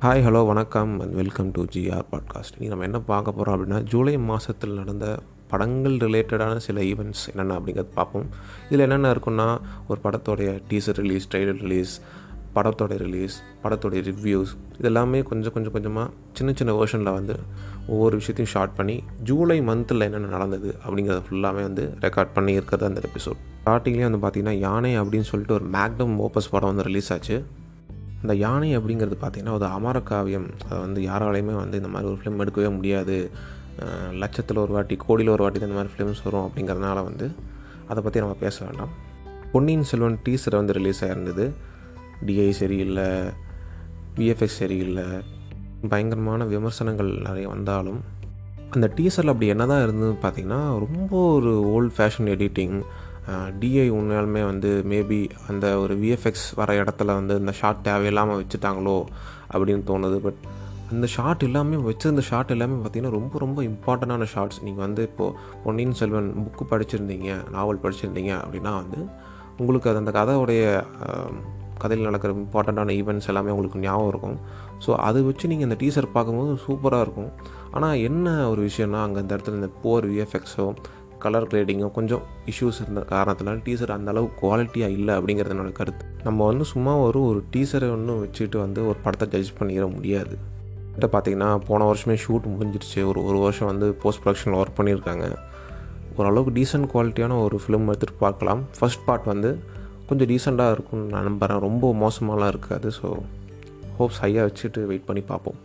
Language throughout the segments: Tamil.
ஹாய் ஹலோ வணக்கம் and welcome to GR podcast இன்றைக்கி நம்ம என்ன பார்க்க போகிறோம் அப்படின்னா ஜூலை மாதத்தில் நடந்த படங்கள் ரிலேட்டடான சில ஈவெண்ட்ஸ் என்னென்ன அப்படிங்கிறது பார்ப்போம். இதில் என்னென்ன இருக்குன்னா ஒரு படத்தோடைய டீசர் ரிலீஸ் ட்ரெய்லர் ரிலீஸ் படத்தோடைய ரிலீஸ் படத்தோடைய ரிவ்யூஸ் இதெல்லாமே கொஞ்சம் கொஞ்சம் கொஞ்சமாக சின்ன சின்ன வேர்ஷனில் வந்து ஒவ்வொரு விஷயத்தையும் ஷார்ட் பண்ணி ஜூலை மந்தில் என்னென்ன நடந்தது அப்படிங்கிறத ஃபுல்லாமே வந்து ரெக்கார்ட் பண்ணி இருக்கிறது அந்த எபிசோட் ஸ்டார்டிங்லேயே வந்து பார்த்திங்கன்னா யானை அப்படின்னு சொல்லிட்டு ஒரு மேக்டம் ஓப்பஸ் படம் வந்து ரிலீஸ் ஆச்சு. அந்த யானை அப்படிங்கிறது பார்த்திங்கன்னா ஒரு அமர காவியம். அதை வந்து யாராலையுமே வந்து இந்த மாதிரி ஒரு ஃபிலிம் எடுக்கவே முடியாது. லட்சத்தில் ஒரு வாட்டி கோடியில் ஒரு வாட்டி தான் இந்த மாதிரி ஃபிலிம்ஸ் வரும் அப்படிங்கிறதுனால வந்து அதை பற்றி நம்ம பேச வேண்டாம். பொன்னியின் செல்வன் டீசர் வந்து ரிலீஸ் ஆகிருந்தது டிஐ சரியில்லை விஎஃப்எக்ஸ் சரியில்லை. பயங்கரமான விமர்சனங்கள் நிறைய வந்தாலும் அந்த டீசரில் அப்படி என்ன தான் இருந்ததுன்னு பார்த்தீங்கன்னா ரொம்ப ஒரு ஓல்டு ஃபேஷன் எடிட்டிங் டிஐ உண்மையாலுமே வந்து மேபி அந்த ஒரு விஎஃப்எக்ஸ் வர இடத்துல வந்து இந்த ஷார்ட் தேவையில்லாமல் வச்சுட்டாங்களோ அப்படின்னு தோணுது. பட் அந்த ஷார்ட் எல்லாமே வச்சிருந்த ஷார்ட் எல்லாமே பார்த்திங்கன்னா ரொம்ப ரொம்ப இம்பார்ட்டண்டான ஷார்ட்ஸ் நீங்கள் வந்து இப்போது பொன்னியின் செல்வன் புக்கு படிச்சிருந்தீங்க நாவல் படிச்சிருந்தீங்க அப்படின்னா வந்து உங்களுக்கு அது அந்த கதையுடைய கதையில் நடக்கிற இம்பார்ட்டண்ட்டான ஈவெண்ட்ஸ் எல்லாமே உங்களுக்கு ஞாபகம் இருக்கும். ஸோ அதை வச்சு நீங்கள் இந்த டீசர் பார்க்கும்போது சூப்பராக இருக்கும். ஆனால் என்ன ஒரு விஷயம்னா அங்கே இந்த இடத்துல இந்த போர் விஎஃப்எக்ஸோ கலர் கிரேடிங்கும் கொஞ்சம் இஷ்யூஸ் இருந்த காரணத்தினால டீசர் அந்த அளவு குவாலிட்டியாக இல்லை அப்படிங்கிறது என்னோட கருத்து. நம்ம வந்து சும்மா ஒரு ஒரு டீசரை ஒன்றும் வச்சுட்டு வந்து ஒரு படத்தை ஜட்ஜ் பண்ணிட முடியாது. கிட்ட பார்த்தீங்கன்னா போன வருஷமே ஷூட் முடிஞ்சிருச்சு. ஒரு ஒரு வருஷம் வந்து போஸ்ட் ப்ரொடக்ஷனில் ஒர்க் பண்ணியிருக்காங்க. ஓரளவுக்கு டீசென்ட் குவாலிட்டியான ஒரு ஃபிலிம் எடுத்துகிட்டு பார்க்கலாம். ஃபர்ஸ்ட் பார்ட் வந்து கொஞ்சம் டீசெண்டாக இருக்கும்னு நான் நம்புகிறேன் ரொம்ப மோசமாலாம் இருக்காது. ஸோ ஹோப்ஸ் ஹையாக வச்சுட்டு வெயிட் பண்ணி பார்ப்போம்.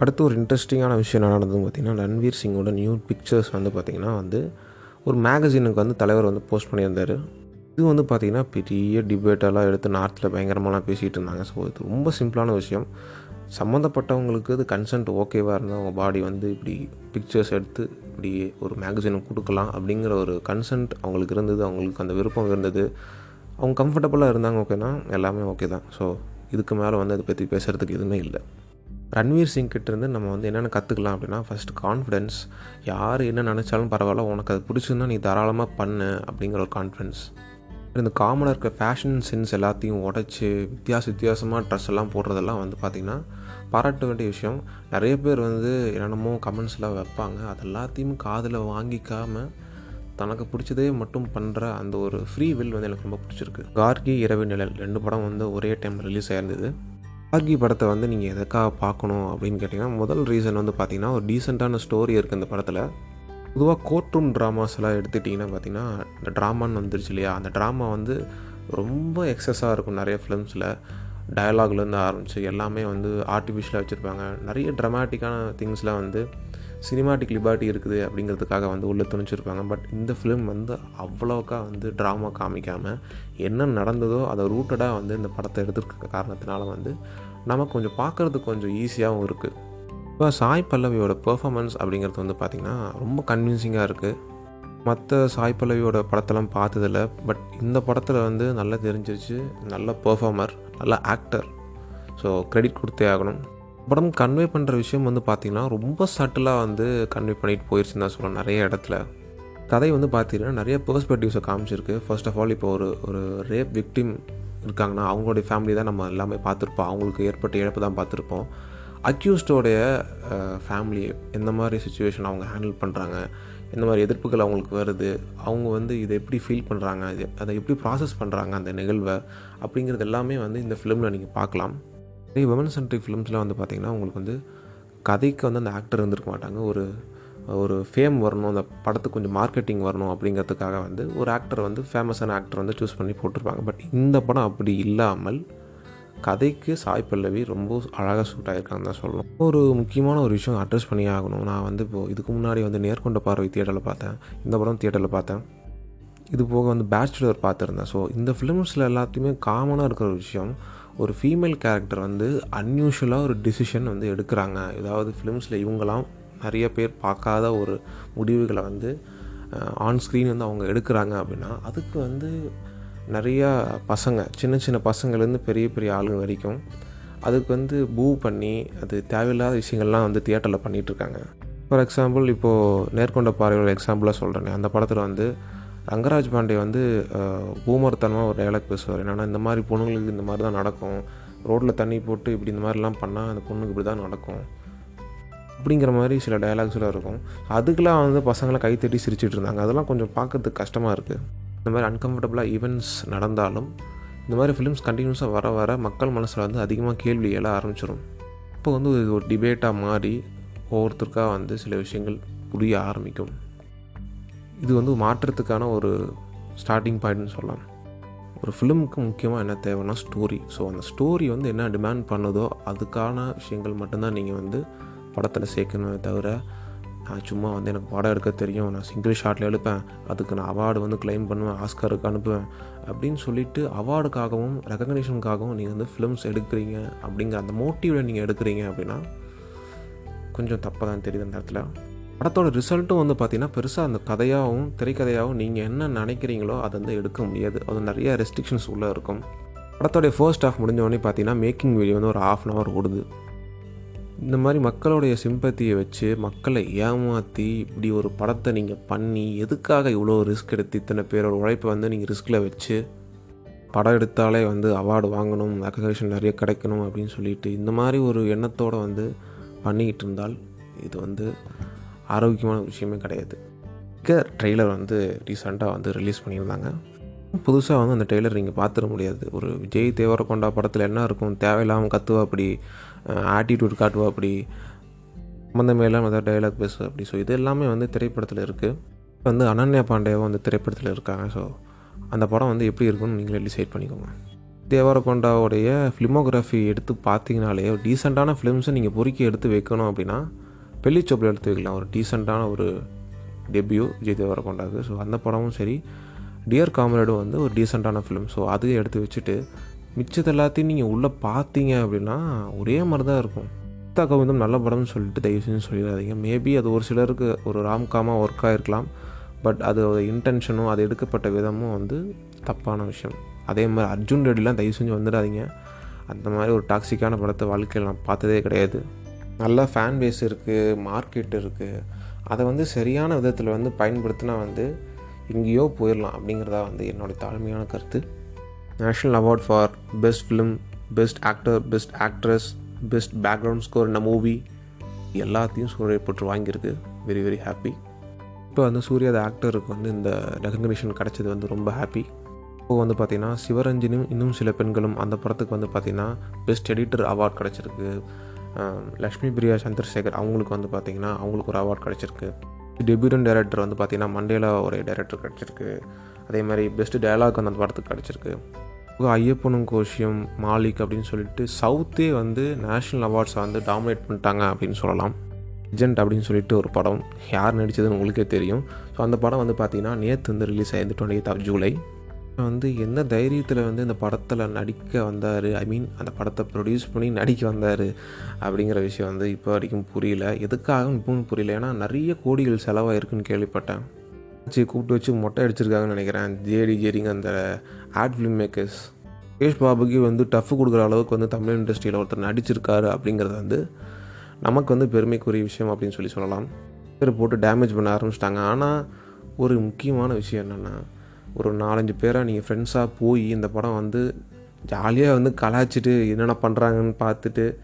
அடுத்து ஒரு இன்ட்ரெஸ்டிங்கான விஷயம் என்ன நடந்ததுன்னு பார்த்தீங்கன்னா ரன்வீர் சிங்கோட நியூ பிக்சர்ஸ் வந்து பார்த்திங்கன்னா வந்து ஒரு மேகசினுக்கு வந்து தலைவர் வந்து போஸ்ட் பண்ணியிருந்தார். இது வந்து பார்த்திங்கன்னா பெரிய டிபேட்டெல்லாம் எடுத்து நார்த்தில் பயங்கரமாலாம் பேசிகிட்டு இருந்தாங்க. ஸோ இது ரொம்ப சிம்பிளான விஷயம். சம்மந்தப்பட்டவங்களுக்கு இது கன்சென்ட் ஓகேவாக இருந்தால் அவங்க பாடி வந்து இப்படி பிக்சர்ஸ் எடுத்து இப்படி ஒரு மேகசினுக்கு கொடுக்கலாம் அப்படிங்கிற ஒரு கன்சென்ட் அவங்களுக்கு இருந்தது. அவங்களுக்கு அந்த விருப்பம் இருந்தது. அவங்க கம்ஃபர்டபுளாக இருந்தாங்க. ஓகேனா எல்லாமே ஓகே தான். ஸோ இதுக்கு மேலே வந்து அதை பற்றி பேசுகிறதுக்கு எதுவுமே இல்லை. ரன்வீர் சிங் கிட்டேருந்து நம்ம வந்து என்னென்ன கற்றுக்கலாம் அப்படின்னா ஃபஸ்ட்டு கான்ஃபிடென்ஸ் யார் என்ன நினச்சாலும் பரவாயில்ல உனக்கு அது பிடிச்சிருந்தா நீ தாராளமாக பண்ணு அப்படிங்கிற ஒரு கான்ஃபிடென்ஸ் இந்த காமனாக இருக்க ஃபேஷன் சென்ஸ் எல்லாத்தையும் உடச்சி வித்தியாச வித்தியாசமாக ட்ரெஸ் எல்லாம் போடுறதெல்லாம் வந்து பார்த்திங்கன்னா பாராட்ட வேண்டிய விஷயம். நிறைய பேர் வந்து என்னென்னமோ கமெண்ட்ஸ்லாம் வைப்பாங்க. அது எல்லாத்தையும் காதில் வாங்கிக்காமல் தனக்கு பிடிச்சதே மட்டும் பண்ணுற அந்த ஒரு ஃப்ரீ வில் வந்து எனக்கு ரொம்ப பிடிச்சிருக்கு. கார்கி இரவு நிழல் ரெண்டு படம் வந்து ஒரே டைம் ரிலீஸ் ஆயிருந்தது. கார்கி படத்தை வந்து நீங்கள் எதுக்காக பார்க்கணும் அப்படின்னு கேட்டிங்கன்னா முதல் ரீசன் வந்து பார்த்திங்கன்னா ஒரு டீசெண்டான ஸ்டோரி இருக்குது இந்த படத்தில். பொதுவாக கோர்ட் ரூம் ட்ராமாஸ் எல்லாம் எடுத்துட்டிங்கன்னா பார்த்திங்கன்னா இந்த ட்ராமான்னு வந்துருச்சு இல்லையா? அந்த ட்ராமா வந்து ரொம்ப எக்ஸஸாக இருக்கும் நிறைய ஃபிலிம்ஸில் டயலாக்லேருந்து ஆரம்பித்து எல்லாமே வந்து ஆர்டிஃபிஷியலாக வச்சுருப்பாங்க. நிறைய ட்ரமாட்டிக்கான திங்ஸ்லாம் வந்து சினிமாட்டிக் லிபார்ட்டி இருக்குது அப்படிங்கிறதுக்காக வந்து உள்ளே துணிச்சிருப்பாங்க பட் இந்த ஃபிலிம் வந்து அவ்வளோக்கா வந்து ட்ராமா காமிக்காமல் என்ன நடந்ததோ அதை ரூட்டடாக வந்து இந்த படத்தை எடுத்துருக்க காரணத்தினால வந்து நமக்கு கொஞ்சம் பார்க்குறதுக்கு கொஞ்சம் ஈஸியாகவும் இருக்குது இப்போ சாய் பல்லவியோட பெர்ஃபார்மன்ஸ் அப்படிங்கிறது வந்து பார்த்திங்கன்னா ரொம்ப கன்வின்சிங்காக இருக்குது மற்ற சாய் பல்லவியோட படத்தெல்லாம் பார்த்ததில்ல. பட் இந்த படத்தில் வந்து நல்லா தெரிஞ்சிருச்சு. நல்ல பெர்ஃபார்மர் நல்ல ஆக்டர் ஸோ க்ரெடிட் கொடுத்தே ஆகணும். படம் கன்வே பண்ணுற விஷயம் வந்து பார்த்திங்கன்னா ரொம்ப சட்டிலாக வந்து கன்வே பண்ணிட்டு போயிடுச்சுன்னு தான் சொல்லலாம் நிறைய இடத்துல. கதை வந்து பார்த்தீங்கன்னா நிறைய பெர்ஸ்பெக்டிவ்ஸை காமிச்சிருக்கு. ஃபர்ஸ்ட் ஆஃப் ஆல் இப்போ ஒரு ஒரு ரேப் விக்டிம் இருக்காங்கன்னா அவங்களுடைய ஃபேமிலி தான் நம்ம எல்லாமே பார்த்துருப்போம். அவங்களுக்கு ஏற்பட்ட இழப்பு தான் பார்த்துருப்போம். அக்யூஸ்டோடைய ஃபேமிலி எந்த மாதிரி சுச்சுவேஷன் அவங்க ஹேண்டில் பண்ணுறாங்க எந்த மாதிரி எதிர்ப்புகள் அவங்களுக்கு வருது? அவங்க வந்து இதை எப்படி ஃபீல் பண்ணுறாங்க அதை எப்படி ப்ராசஸ் பண்ணுறாங்க அந்த நிகழ்வை அப்படிங்கிறது எல்லாமே வந்து இந்த ஃபிலிமில் நீங்கள் பார்க்கலாம். நிறைய விமன் சென்ட்ரிக் ஃபிலிம்ஸில் வந்து பார்த்திங்கன்னா உங்களுக்கு வந்து கதைக்கு வந்து அந்த ஆக்டர் இருந்திருக்க மாட்டாங்க. ஒரு ஒரு ஃபேம் வரணும் அந்த படத்துக்கு கொஞ்சம் மார்க்கெட்டிங் வரணும் அப்படிங்கிறதுக்காக வந்து ஒரு ஆக்டர் வந்து ஃபேமஸான ஆக்டர் வந்து சூஸ் பண்ணி போட்டிருப்பாங்க. பட் இந்த படம் அப்படி இல்லாமல் கதைக்கு சாய் பல்லவி ரொம்ப அழகாக சூட் ஆகிருக்காங்கன்னு தான் சொல்லணும். ஒரு முக்கியமான ஒரு விஷயம் அட்ரஸ் பண்ணி ஆகணும். நான் வந்து இப்போது இதுக்கு முன்னாடி வந்து நேர்கொண்ட பார்வை தியேட்டரில் பார்த்தேன். இந்த படம் தியேட்டரில் பார்த்தேன். இது போக வந்து பேச்சுலர் பார்த்துருந்தேன். ஸோ இந்த ஃபிலிம்ஸில் எல்லாத்தையுமே காமனாக இருக்கிற ஒரு விஷயம் ஒரு ஃபீமேல் கேரக்டர் வந்து அன்யூஷுவலாக ஒரு டிசிஷன் வந்து எடுக்கிறாங்க. ஏதாவது ஃபிலிம்ஸில் இவங்களாம் நிறைய பேர் பார்க்காத ஒரு முடிவுகளை வந்து ஆன் ஸ்க்ரீன் வந்து அவங்க எடுக்கிறாங்க அப்படின்னா அதுக்கு வந்து நிறையா பசங்க சின்ன சின்ன பசங்கள்லேருந்து பெரிய பெரிய ஆளுங்க வரைக்கும் அதுக்கு வந்து பூவ் பண்ணி அது தேவையில்லாத விஷயங்கள்லாம் வந்து தியேட்டரில் பண்ணிகிட்ருக்காங்க ஃபார் எக்ஸாம்பிள் இப்போது நேர்கொண்ட பார்வையோட எக்ஸாம்பிளாக சொல்கிறேனே அந்த படத்தில் வந்து ரங்கராஜ் பாண்டே வந்து பூமர்த்தனமாக ஒரு டைலாக் பேசுவார். என்னென்னா இந்த மாதிரி பொண்ணுங்களுக்கு இந்த மாதிரி தான் நடக்கும். ரோட்டில் தண்ணி போட்டு இப்படி இந்த மாதிரிலாம் பண்ணால் அந்த பொண்ணுக்கு இப்படி தான் நடக்கும். அப்படிங்கிற மாதிரி சில டயலாக்ஸ்லாம் இருக்கும். அதுக்கெலாம் வந்து பசங்களை கைத்தட்டி சிரிச்சிட்டு இருந்தாங்க. அதெல்லாம் கொஞ்சம் பார்க்கறதுக்கு கஷ்டமாக இருக்குது இந்த மாதிரி அன்கம்ஃபர்டபுளாக ஈவெண்ட்ஸ் நடந்தாலும் இந்த மாதிரி ஃபிலிம்ஸ் கண்டினியூஸாக வர வர மக்கள் மனசில் வந்து அதிகமாக கேள்வி எழ ஆரம்பிச்சிடும் இப்போ வந்து ஒரு டிபேட்டாக மாறி ஒவ்வொருத்தருக்காக வந்து சில விஷயங்கள் புரிய ஆரம்பிக்கும். இது வந்து மாற்றத்துக்கான ஒரு ஸ்டார்டிங் பாயிண்ட்னு சொல்லலாம். ஒரு ஃபிலிமுக்கு முக்கியமாக என்ன தேவைன்னா ஸ்டோரி ஸோ அந்த ஸ்டோரி வந்து என்ன டிமாண்ட் பண்ணுதோ அதுக்கான விஷயங்கள் மட்டும்தான் நீங்கள் வந்து படத்தில் சேர்க்கணுமே தவிர நான் சும்மா வந்து எனக்கு படம் எடுக்க தெரியும் நான் சிங்கிள் ஷாட்டில் எடுப்பேன் அதுக்கு நான் அவார்டு வந்து கிளைம் பண்ணுவேன் ஆஸ்கருக்கு அனுப்புவேன் அப்படின்னு சொல்லிட்டு அவார்டுக்காகவும் ரெக்கக்னேஷனுக்காகவும் நீங்கள் வந்து ஃபிலிம்ஸ் எடுக்கிறீங்க அப்படிங்கிற அந்த மோட்டிவில் நீங்கள் எடுக்கிறீங்க அப்படின்னா கொஞ்சம் தப்பாக தான் தெரியுது அந்த இடத்துல. படத்தோட ரிசல்ட்டும் வந்து பார்த்திங்கன்னா பெருசாக அந்த கதையாகவும் திரைக்கதையாகவும் நீங்கள் என்ன நினைக்கிறீங்களோ அதை வந்து எடுக்க முடியாது. அது நிறைய ரெஸ்ட்ரிக்ஷன்ஸ் உள்ளே இருக்கும். படத்தோடைய ஃபர்ஸ்ட் ஹாஃப் முடிஞ்சவொடனே பார்த்தீங்கன்னா மேக்கிங் வீடியோ வந்து ஒரு ஆஃப் அன் ஹவர் ஓடுது. இந்த மாதிரி மக்களுடைய சிம்பத்தியை வச்சு மக்களை ஏமாற்றி இப்படி ஒரு படத்தை நீங்கள் பண்ணி எதுக்காக இவ்வளோ ரிஸ்க் எடுத்து இத்தனை பேரோட உழைப்பை வந்து நீங்கள் ரிஸ்கில் வச்சு படம் எடுத்தாலே வந்து அவார்டு வாங்கணும் ரெக்கக்னேஷன் நிறைய கிடைக்கணும் அப்படின்னு சொல்லிட்டு இந்த மாதிரி ஒரு எண்ணத்தோடு வந்து பண்ணிக்கிட்டு இருந்தால் இது வந்து ஆரோக்கியமான விஷயமே கிடையாது. மிக ட்ரெய்லர் வந்து ரீசெண்டாக வந்து ரிலீஸ் பண்ணியிருந்தாங்க. புதுசாக வந்து அந்த ட்ரெய்லர் நீங்கள் பார்த்துட முடியாது. ஒரு விஜய் தேவரகொண்டா படத்தில் என்ன இருக்கும் தேவையில்லாமல் கத்துவா அப்படி ஆட்டிடியூட் காட்டுவா அப்படி சம்மந்தமே இல்லாமல் ஏதாவது டைலாக் பேசு அப்படி. ஸோ இது எல்லாமே வந்து திரைப்படத்தில் இருக்குது வந்து அனன்யா பாண்டேவும் வந்து திரைப்படத்தில் இருக்காங்க. ஸோ அந்த படம் வந்து எப்படி இருக்கும்னு நீங்களே டிசைட் பண்ணிக்கோங்க. தேவரகொண்டாவுடைய ஃபிலிமோகிராஃபி எடுத்து பார்த்தீங்கனாலே டீசெண்டான ஃபிலிம்ஸை நீங்கள் பொறுக்கி எடுத்து வைக்கணும் அப்படின்னா பெல்லிச்சோப்பில் சோப்பில் எடுத்துக்கலாம் ஒரு டீசெண்டான ஒரு டெபியூ விஜய் தேவரகொண்டாவுக்கு ஸோ அந்த படமும் சரி. டியர் காம்ரேடும் வந்து ஒரு டீசெண்டான ஃபிலிம் ஸோ அதையும் எடுத்து வச்சுட்டு மிச்சத்தை எல்லாத்தையும் நீங்கள் உள்ளே பார்த்தீங்க அப்படின்னா ஒரே மாதிரி தான் இருக்கும். கீதா கோவிந்தம் நல்ல படம்னு சொல்லிட்டு தயவு செஞ்சு சொல்லிடாதீங்க. மேபி அது ஒரு சிலருக்கு ஒரு ராம்காமாக ஒர்க் ஆகிருக்கலாம் பட் அது இன்டென்ஷனும் அது எடுக்கப்பட்ட விதமும் வந்து தப்பான விஷயம். அதே மாதிரி அர்ஜுன் ரெட்டிலாம் தயவு செஞ்சு வந்துடாதீங்க. அந்த மாதிரி ஒரு டாக்ஸிக்கான படத்தை வாழ்க்கையில் நான் பார்த்ததே கிடையாது. நல்ல ஃபேன் பேஸ் இருக்குது மார்க்கெட் இருக்குது அதை வந்து சரியான விதத்தில் வந்து பயன்படுத்தினா வந்து எங்கேயோ போயிடலாம் அப்படிங்கிறதா வந்து என்னுடைய தாழ்மையான கருத்து. National award for best film best actor best actress best background score இந்த மூவி எல்லாத்தையும் சூரிய போட்டு வாங்கியிருக்கு. வெரி வெரி ஹாப்பி இப்போ வந்து சூர்யா ஆக்டருக்கு வந்து இந்த ரெகக்னிஷன் கிடச்சது வந்து ரொம்ப ஹாப்பி இப்போ வந்து பார்த்திங்கன்னா சிவரஞ்சனும் இன்னும் சில பெண்களும் அந்த படத்துக்கு வந்து பார்த்திங்கன்னா பெஸ்ட் எடிட்டர் அவார்ட் கிடச்சிருக்கு. லக்ஷ்மி பிரியா சந்திரசேகர் அவங்களுக்கு வந்து பார்த்திங்கன்னா அவங்களுக்கு ஒரு அவார்ட் கிடச்சிருக்கு. டெபியூடன் டேரக்டர் வந்து பார்த்திங்கன்னா மண்டேலா ஒரு டேரக்டர் கிடச்சிருக்கு. அதே மாதிரி பெஸ்ட் டயலாக் அந்த படத்துக்கு கிடச்சிருக்கு. ஐயப்பனும் கோஷியம் மாலிக் அப்படின்னு சொல்லிட்டு சவுத்தே வந்து நேஷ்னல் அவார்ட்ஸை வந்து டாமினேட் பண்ணிட்டாங்க அப்படின்னு சொல்லலாம். லெஜெண்ட் அப்படின்னு சொல்லிட்டு ஒரு படம். யார் நடித்ததுன்னு உங்களுக்கே தெரியும். ஸோ அந்த படம் வந்து பார்த்திங்கன்னா நேற்று வந்து ரிலீஸ் ஆயிருந்து டுவெண்ட்டி ஆஃப் ஜூலை வந்து எந்த தைரியத்தில் வந்து இந்த படத்தில் நடிக்க வந்தார்? ஐ மீன் அந்த படத்தை ப்ரொடியூஸ் பண்ணி நடிக்க வந்தார் அப்படிங்கிற விஷயம் வந்து இப்போ வரைக்கும் புரியல. எதுக்காக இப்பவும் புரியல. ஏன்னா நிறைய கோடிகள் செலவாயிருக்குன்னு கேள்விப்பட்டேன். சரி கூப்பிட்டு வச்சு மொட்டை அடிச்சிருக்காங்கன்னு நினைக்கிறேன். ஜேடி ஜேடிங்க அந்த ஆட் ஃபிலிம் மேக்கர்ஸ் சுரேஷ் பாபுக்கு வந்து டஃப் கொடுக்குற அளவுக்கு வந்து தமிழ் இண்டஸ்ட்ரியில் ஒருத்தர் நடிச்சிருக்காரு அப்படிங்கிறது வந்து நமக்கு வந்து பெருமைக்குரிய விஷயம் அப்படின்னு சொல்லி சொல்லலாம். பேர் போட்டு டேமேஜ் பண்ண ஆரம்பிச்சிட்டாங்க. ஆனால் ஒரு முக்கியமான விஷயம் என்னென்னா ஒரு நாலஞ்சு பேராக நீங்கள் ஃப்ரெண்ட்ஸாக போய் இந்த படம் வந்து ஜாலியாக வந்து கலாய்ச்சிட்டு என்னென்ன பண்ணுறாங்கன்னு பார்த்துட்டு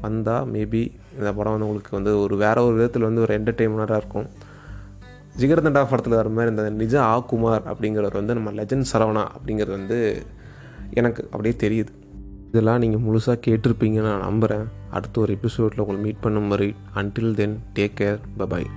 வந்தால் மேபி இந்த படம் வந்து உங்களுக்கு வந்து ஒரு வேறு ஒரு விதத்தில் வந்து ஒரு என்டர்டெயின்மெண்ட்டாக இருக்கும். ஜிகர்தண்டா படத்தில் வர மாதிரி இந்த நிஜ ஆ குமார் அப்படிங்கிறவர் வந்து நம்ம லெஜண்ட் சரவணா அப்படிங்கிறது வந்து எனக்கு அப்படியே தெரியுது. இதெல்லாம் நீங்கள் முழுசாக கேட்டிருப்பீங்கன்னு நான் நம்புகிறேன் அடுத்த ஒரு எபிசோடில் உங்களை மீட் பண்ணும் வரை until then take care bye bye